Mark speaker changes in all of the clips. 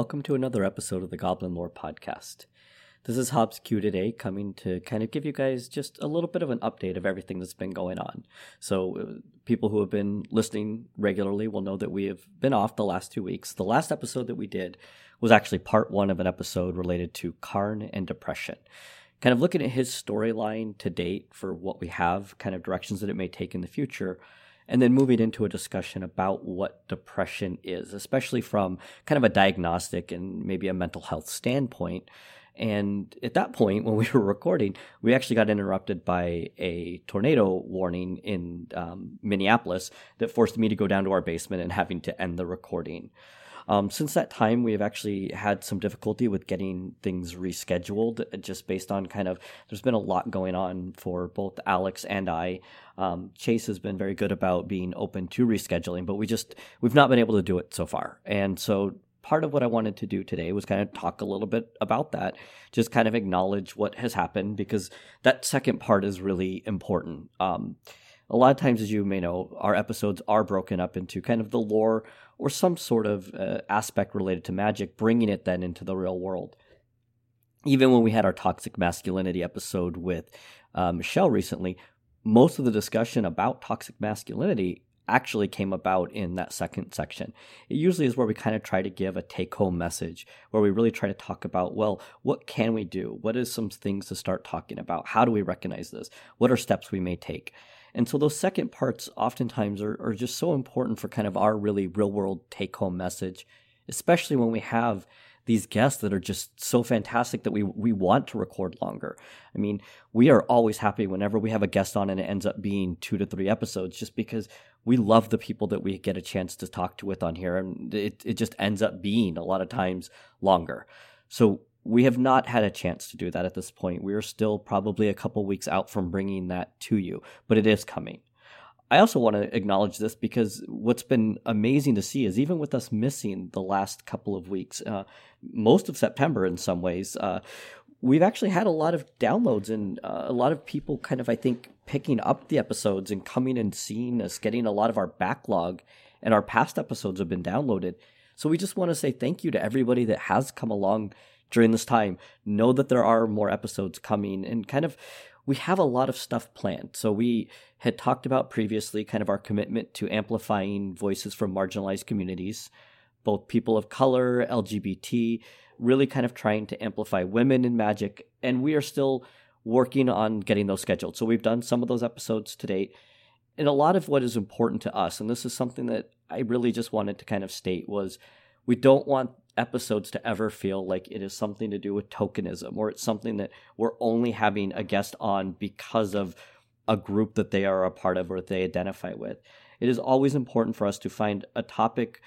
Speaker 1: Welcome to another episode of the Goblin Lore Podcast. This is Hobbs Q today, coming to kind of give you guys just a little bit of an update of everything that's been going on. So, uh, people who have been listening regularly will know that we have been off the last two weeks. The last episode that we did was actually part one of an episode related to Karn and depression. Kind of looking at his storyline to date for what we have, kind of directions that it may take in the future and then moving into a discussion about what depression is, especially from kind of a diagnostic and maybe a mental health standpoint. And at that point, when we were recording, we actually got interrupted by a tornado warning in um, Minneapolis that forced me to go down to our basement and having to end the recording. Um, since that time, we have actually had some difficulty with getting things rescheduled, just based on kind of there's been a lot going on for both Alex and I. Um, Chase has been very good about being open to rescheduling, but we just we've not been able to do it so far, and so part of what I wanted to do today was kind of talk a little bit about that, just kind of acknowledge what has happened because that second part is really important. Um, a lot of times, as you may know, our episodes are broken up into kind of the lore or some sort of uh, aspect related to magic, bringing it then into the real world. Even when we had our toxic masculinity episode with uh, Michelle recently, most of the discussion about toxic masculinity actually came about in that second section. It usually is where we kind of try to give a take home message, where we really try to talk about, well, what can we do? What is some things to start talking about? How do we recognize this? What are steps we may take? And so those second parts oftentimes are, are just so important for kind of our really real world take home message, especially when we have these guests that are just so fantastic that we we want to record longer. I mean, we are always happy whenever we have a guest on and it ends up being 2 to 3 episodes just because we love the people that we get a chance to talk to with on here and it it just ends up being a lot of times longer. So we have not had a chance to do that at this point. We are still probably a couple weeks out from bringing that to you, but it is coming. I also want to acknowledge this because what's been amazing to see is even with us missing the last couple of weeks, uh, most of September in some ways, uh, we've actually had a lot of downloads and uh, a lot of people kind of, I think, picking up the episodes and coming and seeing us, getting a lot of our backlog and our past episodes have been downloaded. So we just want to say thank you to everybody that has come along during this time. Know that there are more episodes coming and kind of we have a lot of stuff planned. So we had talked about previously kind of our commitment to amplifying voices from marginalized communities, both people of color, LGBT, really kind of trying to amplify women in magic and we are still working on getting those scheduled. So we've done some of those episodes to date. And a lot of what is important to us and this is something that I really just wanted to kind of state was we don't want episodes to ever feel like it is something to do with tokenism or it's something that we're only having a guest on because of a group that they are a part of or they identify with. It is always important for us to find a topic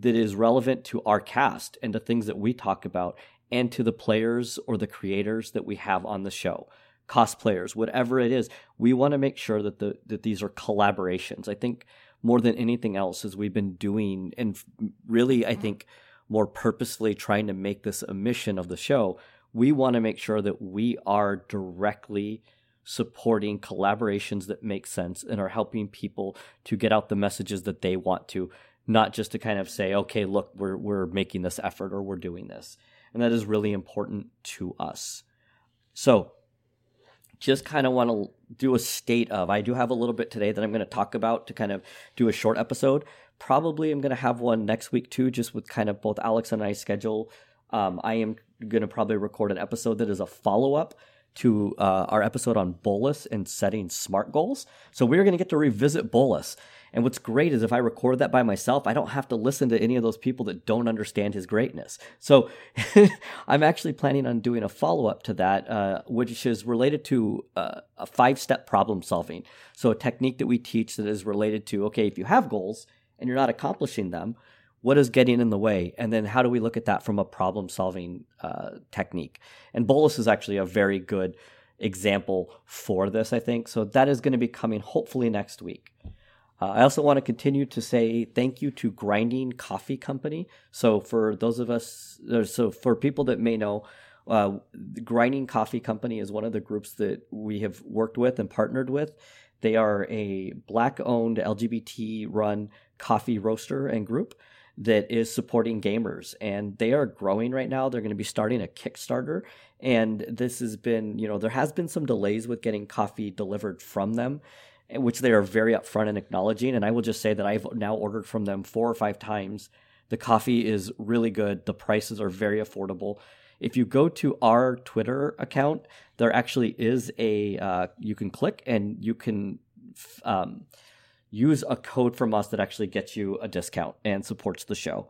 Speaker 1: that is relevant to our cast and to things that we talk about and to the players or the creators that we have on the show. Cosplayers whatever it is we want to make sure that the that these are collaborations. I think more than anything else as we've been doing and really i mm-hmm. think more purposefully trying to make this a mission of the show, we want to make sure that we are directly supporting collaborations that make sense and are helping people to get out the messages that they want to, not just to kind of say, okay, look, we're, we're making this effort or we're doing this. And that is really important to us. So, just kind of want to do a state of. I do have a little bit today that I'm going to talk about to kind of do a short episode, Probably I'm going to have one next week too, just with kind of both Alex and I schedule. Um, I am going to probably record an episode that is a follow up to uh, our episode on Bolas and setting smart goals. So we're going to get to revisit Bolas. And what's great is if I record that by myself, I don't have to listen to any of those people that don't understand his greatness. So I'm actually planning on doing a follow up to that, uh, which is related to uh, a five step problem solving. So a technique that we teach that is related to okay, if you have goals, and you're not accomplishing them, what is getting in the way? And then how do we look at that from a problem solving uh, technique? And Bolas is actually a very good example for this, I think. So that is going to be coming hopefully next week. Uh, I also want to continue to say thank you to Grinding Coffee Company. So for those of us, so for people that may know, uh, Grinding Coffee Company is one of the groups that we have worked with and partnered with. They are a black owned LGBT run coffee roaster and group. that is supporting gamers and they are growing right now. They're going to be starting a Kickstarter and this has been, you know, there has been some delays with getting coffee delivered from them, which they are very upfront in acknowledging. And I will just say that I've now ordered from them four or five times. The coffee is really good. The prices are very affordable. If you go to our Twitter account, there actually is a uh, you can click and you can um, use a code from us that actually gets you a discount and supports the show.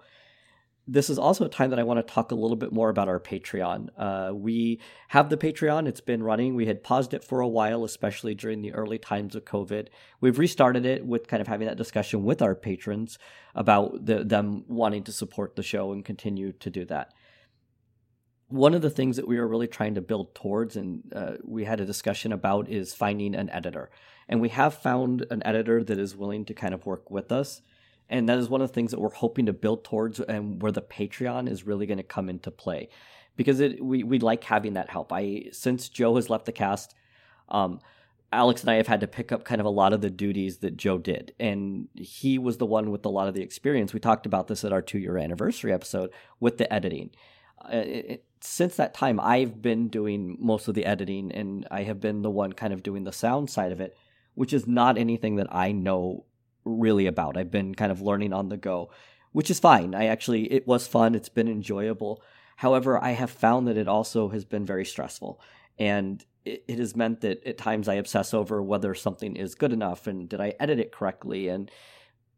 Speaker 1: This is also a time that I want to talk a little bit more about our Patreon. Uh, we have the Patreon, it's been running. We had paused it for a while, especially during the early times of COVID. We've restarted it with kind of having that discussion with our patrons about the, them wanting to support the show and continue to do that one of the things that we are really trying to build towards and uh, we had a discussion about is finding an editor. And we have found an editor that is willing to kind of work with us. And that is one of the things that we're hoping to build towards and where the patreon is really going to come into play. Because it, we, we like having that help. I since joe has left the cast um, alex and i have had to pick up kind of a lot of the duties that joe did. And he was the one with a lot of the experience. We talked about this at our two year anniversary episode with the editing. Uh, it, since that time, I've been doing most of the editing and I have been the one kind of doing the sound side of it, which is not anything that I know really about. I've been kind of learning on the go, which is fine. I actually, it was fun. It's been enjoyable. However, I have found that it also has been very stressful. And it, it has meant that at times I obsess over whether something is good enough and did I edit it correctly. And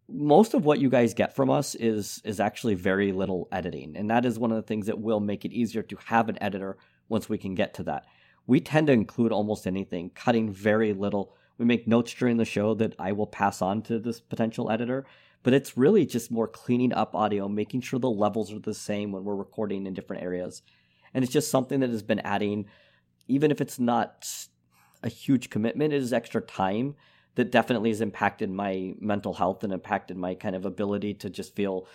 Speaker 1: most of what you guys get from us is is actually very little editing. And that is one of the things that will make it easier to have an editor once we can get to that. We tend to include almost anything cutting very little. We make notes during the show that i will pass on to this potential editor but it's really just more cleaning up audio making sure the levels are the same when we're recording in different areas. And it's just something that has been adding even if it's not a huge commitment it is extra time that definitely has impacted my mental health and impacted my kind of ability to just feel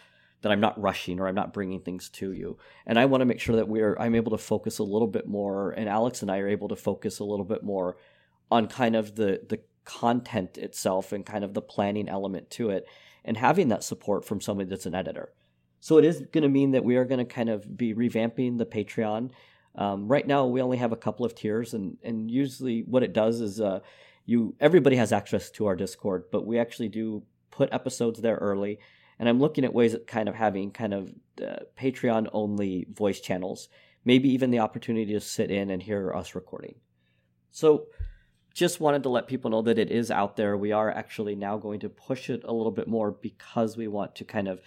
Speaker 1: that I'm not rushing or I'm not bringing things to you. And I want to make sure that we're I'm able to focus a little bit more and Alex and I are able to focus a little bit more on kind of the the content itself and kind of the planning element to it and having that support from somebody that's an editor. So it is going to mean that we are going to kind of be revamping the Patreon. Um, right now, we only have a couple of tiers, and and usually what it does is uh, you everybody has access to our Discord, but we actually do put episodes there early. And I'm looking at ways of kind of having kind of uh, Patreon only voice channels, maybe even the opportunity to sit in and hear us recording. So, just wanted to let people know that it is out there. We are actually now going to push it a little bit more because we want to kind of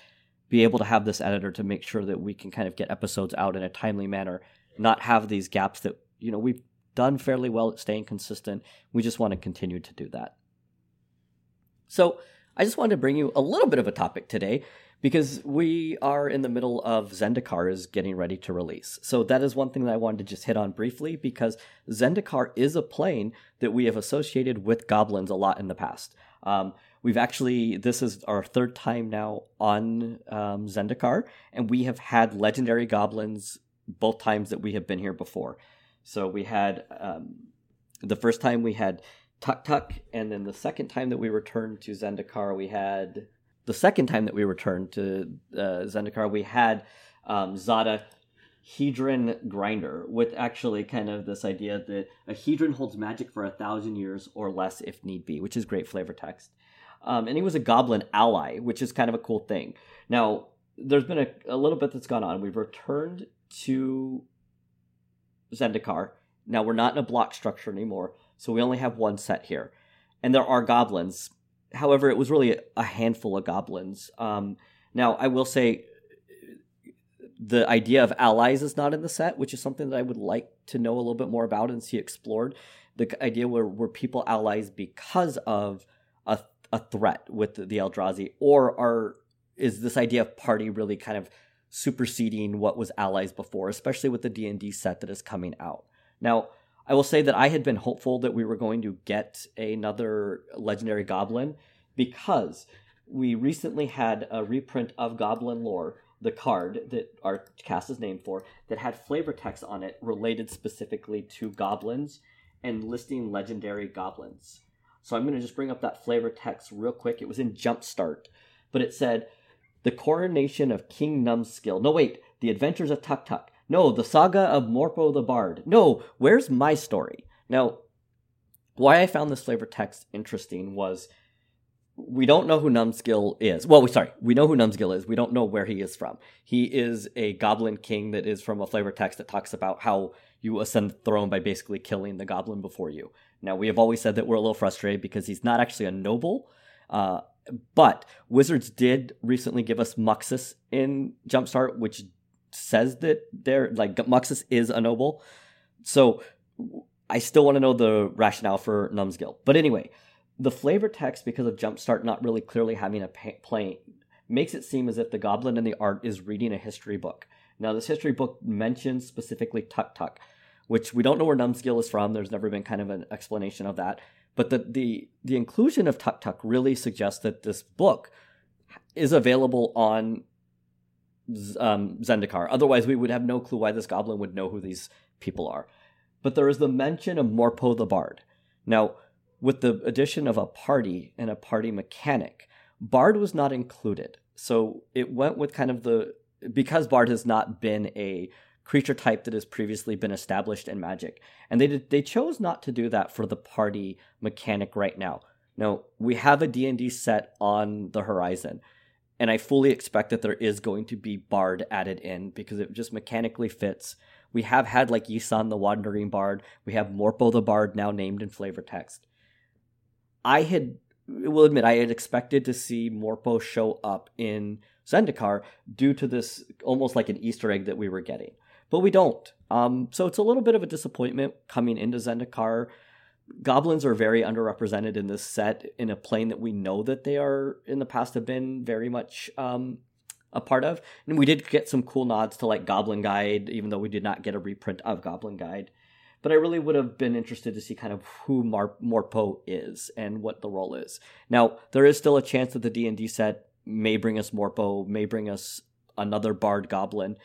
Speaker 1: be able to have this editor to make sure that we can kind of get episodes out in a timely manner, not have these gaps that, you know, we've done fairly well at staying consistent. We just want to continue to do that. So, I just wanted to bring you a little bit of a topic today because we are in the middle of Zendikar is getting ready to release. So that is one thing that I wanted to just hit on briefly because Zendikar is a plane that we have associated with goblins a lot in the past. Um, we've actually this is our third time now on um, Zendikar, and we have had legendary goblins both times that we have been here before. So we had um, the first time we had Tuktuk, and then the second time that we returned to Zendikar, we had the second time that we returned to uh, Zendikar, we had um, Zada Hedron Grinder, with actually kind of this idea that a Hedron holds magic for a thousand years or less if need be, which is great flavor text. Um, and he was a goblin ally, which is kind of a cool thing. Now, there's been a, a little bit that's gone on. We've returned to Zendikar. Now we're not in a block structure anymore, so we only have one set here. And there are goblins. However, it was really a handful of goblins. Um, now, I will say the idea of allies is not in the set, which is something that I would like to know a little bit more about and see explored. The idea where were people allies because of a, a threat with the Eldrazi, or are is this idea of party really kind of superseding what was allies before, especially with the D&D set that is coming out. Now, I will say that I had been hopeful that we were going to get another legendary goblin because we recently had a reprint of Goblin Lore, the card that our cast is named for, that had flavor text on it related specifically to goblins and listing legendary goblins. So I'm going to just bring up that flavor text real quick. It was in Jumpstart, but it said The Coronation of King Numskill. No, wait. The Adventures of Tuktuk. No, The Saga of Morpo the Bard. No, where's my story? Now, why I found this flavor text interesting was we don't know who Numskill is. Well, we sorry, we know who Numskill is. We don't know where he is from. He is a goblin king that is from a flavor text that talks about how you ascend the throne by basically killing the goblin before you. Now, we have always said that we're a little frustrated because he's not actually a noble. Uh, but Wizards did recently give us Muxus in Jumpstart, which says that they're like Muxus is a noble. So I still want to know the rationale for Numskill. But anyway, the flavor text, because of Jumpstart not really clearly having a plane, makes it seem as if the goblin in the art is reading a history book. Now, this history book mentions specifically Tuktuk, which we don't know where Numskill is from. There's never been kind of an explanation of that. But the the the inclusion of Tuktuk really suggests that this book is available on um, Zendikar. Otherwise, we would have no clue why this goblin would know who these people are. But there is the mention of Morpo the Bard. Now, with the addition of a party and a party mechanic, Bard was not included. So it went with kind of the because Bard has not been a creature type that has previously been established in Magic, and they did, they chose not to do that for the party mechanic right now. Now we have a D and D set on the horizon, and I fully expect that there is going to be Bard added in because it just mechanically fits. We have had like Yisan the Wandering Bard, we have Morpo the Bard now named in flavor text. I had will admit I had expected to see Morpo show up in Zendikar due to this almost like an Easter egg that we were getting but we don't. Um, so it's a little bit of a disappointment coming into Zendikar. Goblins are very underrepresented in this set in a plane that we know that they are in the past have been very much um, a part of. And we did get some cool nods to like Goblin Guide, even though we did not get a reprint of Goblin Guide. But I really would have been interested to see kind of who Mar- Morpo is and what the role is. Now, there is still a chance that the D&D set may bring us Morpo, may bring us another Bard Goblin.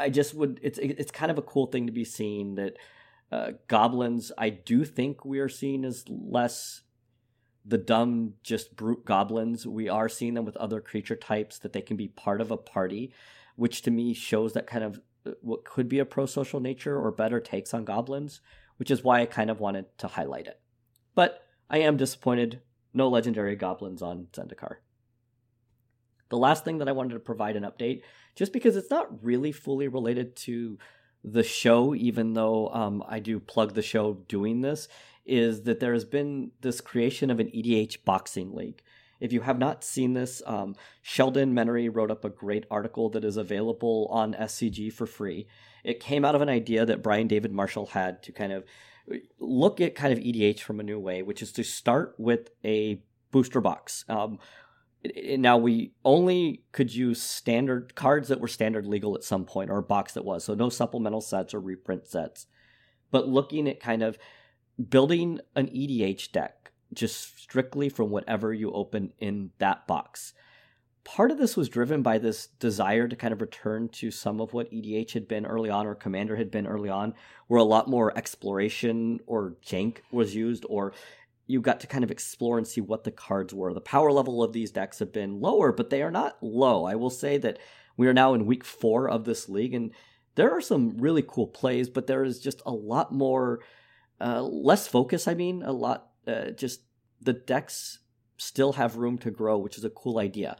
Speaker 1: I just would it's it's kind of a cool thing to be seeing that uh, goblins I do think we are seeing as less the dumb just brute goblins. We are seeing them with other creature types that they can be part of a party which to me shows that kind of uh, what could be a pro-social nature or better takes on goblins which is why I kind of wanted to highlight it. But I am disappointed. No legendary goblins on Zendikar the last thing that I wanted to provide an update, just because it's not really fully related to the show, even though um, I do plug the show doing this, is that there has been this creation of an EDH boxing league. If you have not seen this, um, Sheldon Menery wrote up a great article that is available on SCG for free. It came out of an idea that Brian David Marshall had to kind of look at kind of EDH from a new way, which is to start with a booster box. Um, now we only could use standard cards that were standard legal at some point or a box that was. So no supplemental sets or reprint sets. But looking at kind of building an edh deck just strictly from whatever you open in that box. Part of this was driven by this desire to kind of return to some of what edh had been early on or commander had been early on where a lot more exploration or jank was used or you got to kind of explore and see what the cards were. The power level of these decks have been lower, but they are not low. I will say that we are now in week four of this league, and there are some really cool plays, but there is just a lot more, uh, less focus. I mean, a lot, uh, just the decks still have room to grow, which is a cool idea.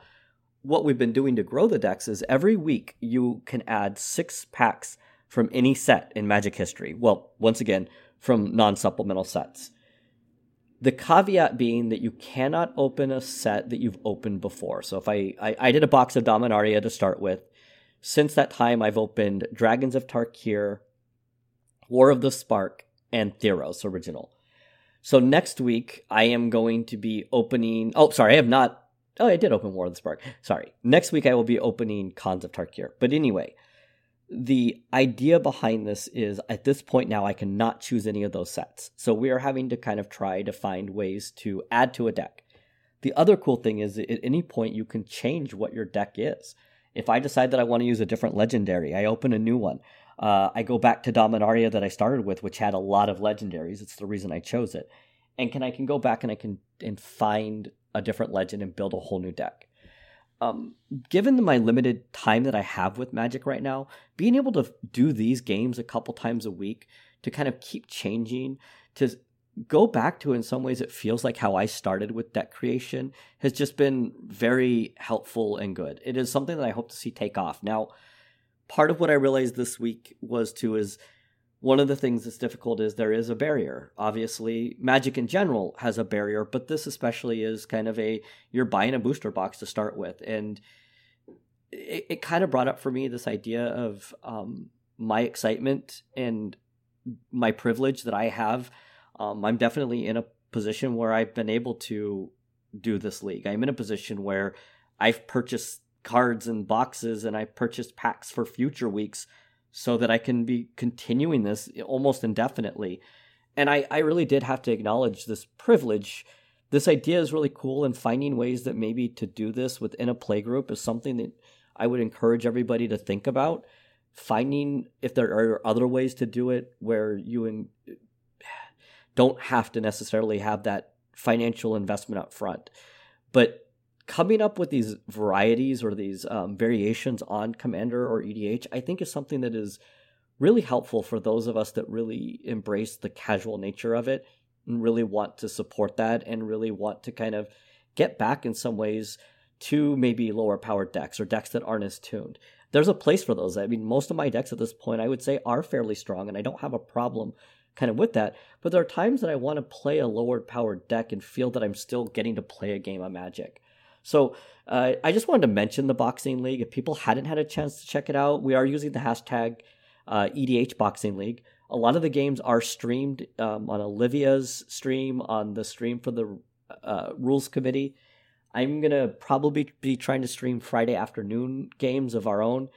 Speaker 1: What we've been doing to grow the decks is every week you can add six packs from any set in Magic history. Well, once again, from non supplemental sets. The caveat being that you cannot open a set that you've opened before. So if I, I, I did a box of Dominaria to start with. Since that time, I've opened Dragons of Tarkir, War of the Spark, and Theros original. So next week, I am going to be opening. Oh, sorry, I have not. Oh, I did open War of the Spark. Sorry. Next week, I will be opening Khans of Tarkir. But anyway, the idea behind this is at this point now I cannot choose any of those sets. So we are having to kind of try to find ways to add to a deck. The other cool thing is at any point you can change what your deck is. If I decide that I want to use a different legendary, I open a new one. Uh, I go back to Dominaria that I started with, which had a lot of legendaries. It's the reason I chose it. And can I can go back and I can and find a different legend and build a whole new deck. Um, given my limited time that I have with Magic right now, being able to do these games a couple times a week to kind of keep changing, to go back to in some ways it feels like how I started with deck creation has just been very helpful and good. It is something that I hope to see take off. Now, part of what I realized this week was to is one of the things that's difficult is there is a barrier. Obviously, Magic in general has a barrier, but this especially is kind of a you're buying a booster box to start with, and it, it kind of brought up for me this idea of um, my excitement and my privilege that I have. Um, I'm definitely in a position where I've been able to do this league. I'm in a position where I've purchased cards and boxes and I've purchased packs for future weeks so that I can be continuing this almost indefinitely. And I, I really did have to acknowledge this privilege. This idea is really cool, and finding ways that maybe to do this within a playgroup is something that I would encourage everybody to think about. Finding if there are other ways to do it where you in, don't have to necessarily have that financial investment up front. But coming up with these varieties or these um, variations on Commander or EDH, I think is something that is really helpful for those of us that really embrace the casual nature of it and really want to support that and really want to kind of get back in some ways to maybe lower powered decks or decks that aren't as tuned. There's a place for those. I mean, most of my decks at this point, I would say, are fairly strong, and I don't have a problem kind of with that. But there are times that I want to play a lower powered deck and feel that I'm still getting to play a game of Magic. So uh, I just wanted to mention the Boxing League. If people hadn't had a chance to check it out, we are using the hashtag uh, EDH Boxing League. A lot of the games are streamed um, on Olivia's stream, on the stream for the uh, Rules Committee. I'm going to probably be trying to stream Friday afternoon games of our own.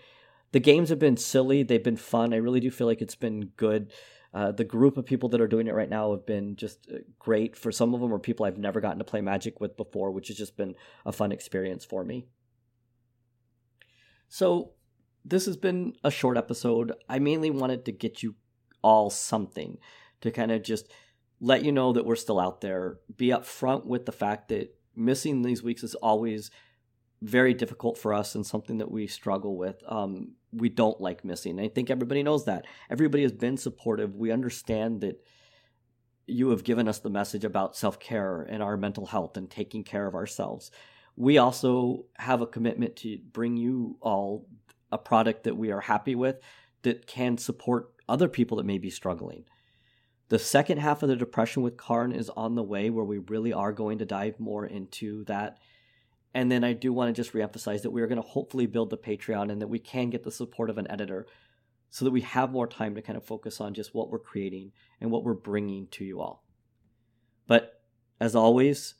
Speaker 1: The games have been silly, they've been fun. I really do feel like it's been good. Uh, the group of people that are doing it right now have been just uh, great. For some of them, are people I've never gotten to play Magic with before, which has just been a fun experience for me. So, this has been a short episode. I mainly wanted to get you all something to kind of just let you know that we're still out there. Be upfront with the fact that missing these weeks is always very difficult for us and something that we struggle with. Um, we don't like missing. I think everybody knows that. Everybody has been supportive. We understand that you have given us the message about self care and our mental health and taking care of ourselves. We also have a commitment to bring you all a product that we are happy with that can support other people that may be struggling. The second half of the depression with Karn is on the way, where we really are going to dive more into that and then I do want to just reemphasize that we are going to hopefully build the Patreon and that we can get the support of an editor so that we have more time to kind of focus on just what we're creating and what we're bringing to you all. But as always,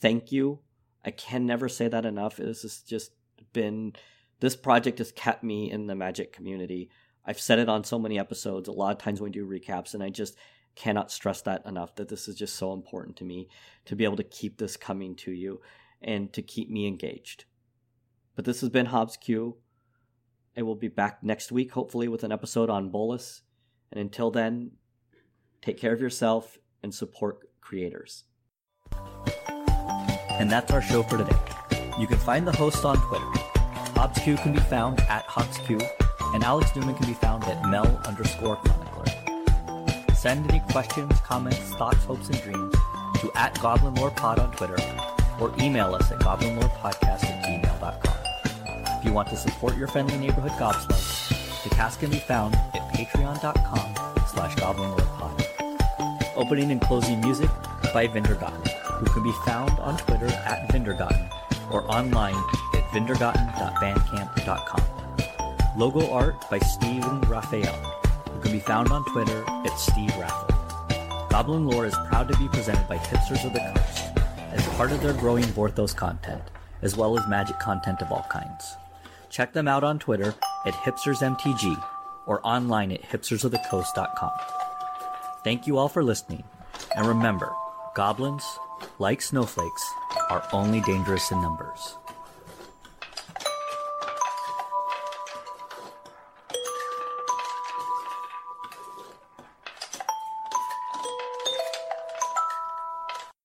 Speaker 1: thank you. I can never say that enough. This has just been, this project has kept me in the magic community. I've said it on so many episodes, a lot of times when we do recaps, and I just cannot stress that enough that this is just so important to me to be able to keep this coming to you and to keep me engaged. But this has been Hobbs Q. I will be back next week, hopefully, with an episode on Bolas. And until then, take care of yourself and support creators.
Speaker 2: And that's our show for today. You can find the host on Twitter. HobbsQ can be found at HobbsQ, and Alex Newman can be found at Mel underscore chronicler. Send any questions, comments, thoughts, hopes, and dreams to at Goblin Lore Pod on Twitter or email us at goblinlorepodcast at gmail.com. If you want to support your friendly neighborhood gobslugs, the cast can be found at patreon.com slash goblinlorepod. Opening and closing music by Vindergotten, who can be found on Twitter at Vindergotten or online at vindergotten.bandcamp.com. Logo art by Steven Raphael, who can be found on Twitter at Steve Raffle. Goblin Lore is proud to be presented by Hipsters of the Coast as part of their growing Vorthos content, as well as magic content of all kinds. Check them out on Twitter at hipstersmtg or online at hipstersofthecoast.com. Thank you all for listening, and remember, goblins, like snowflakes, are only dangerous in numbers.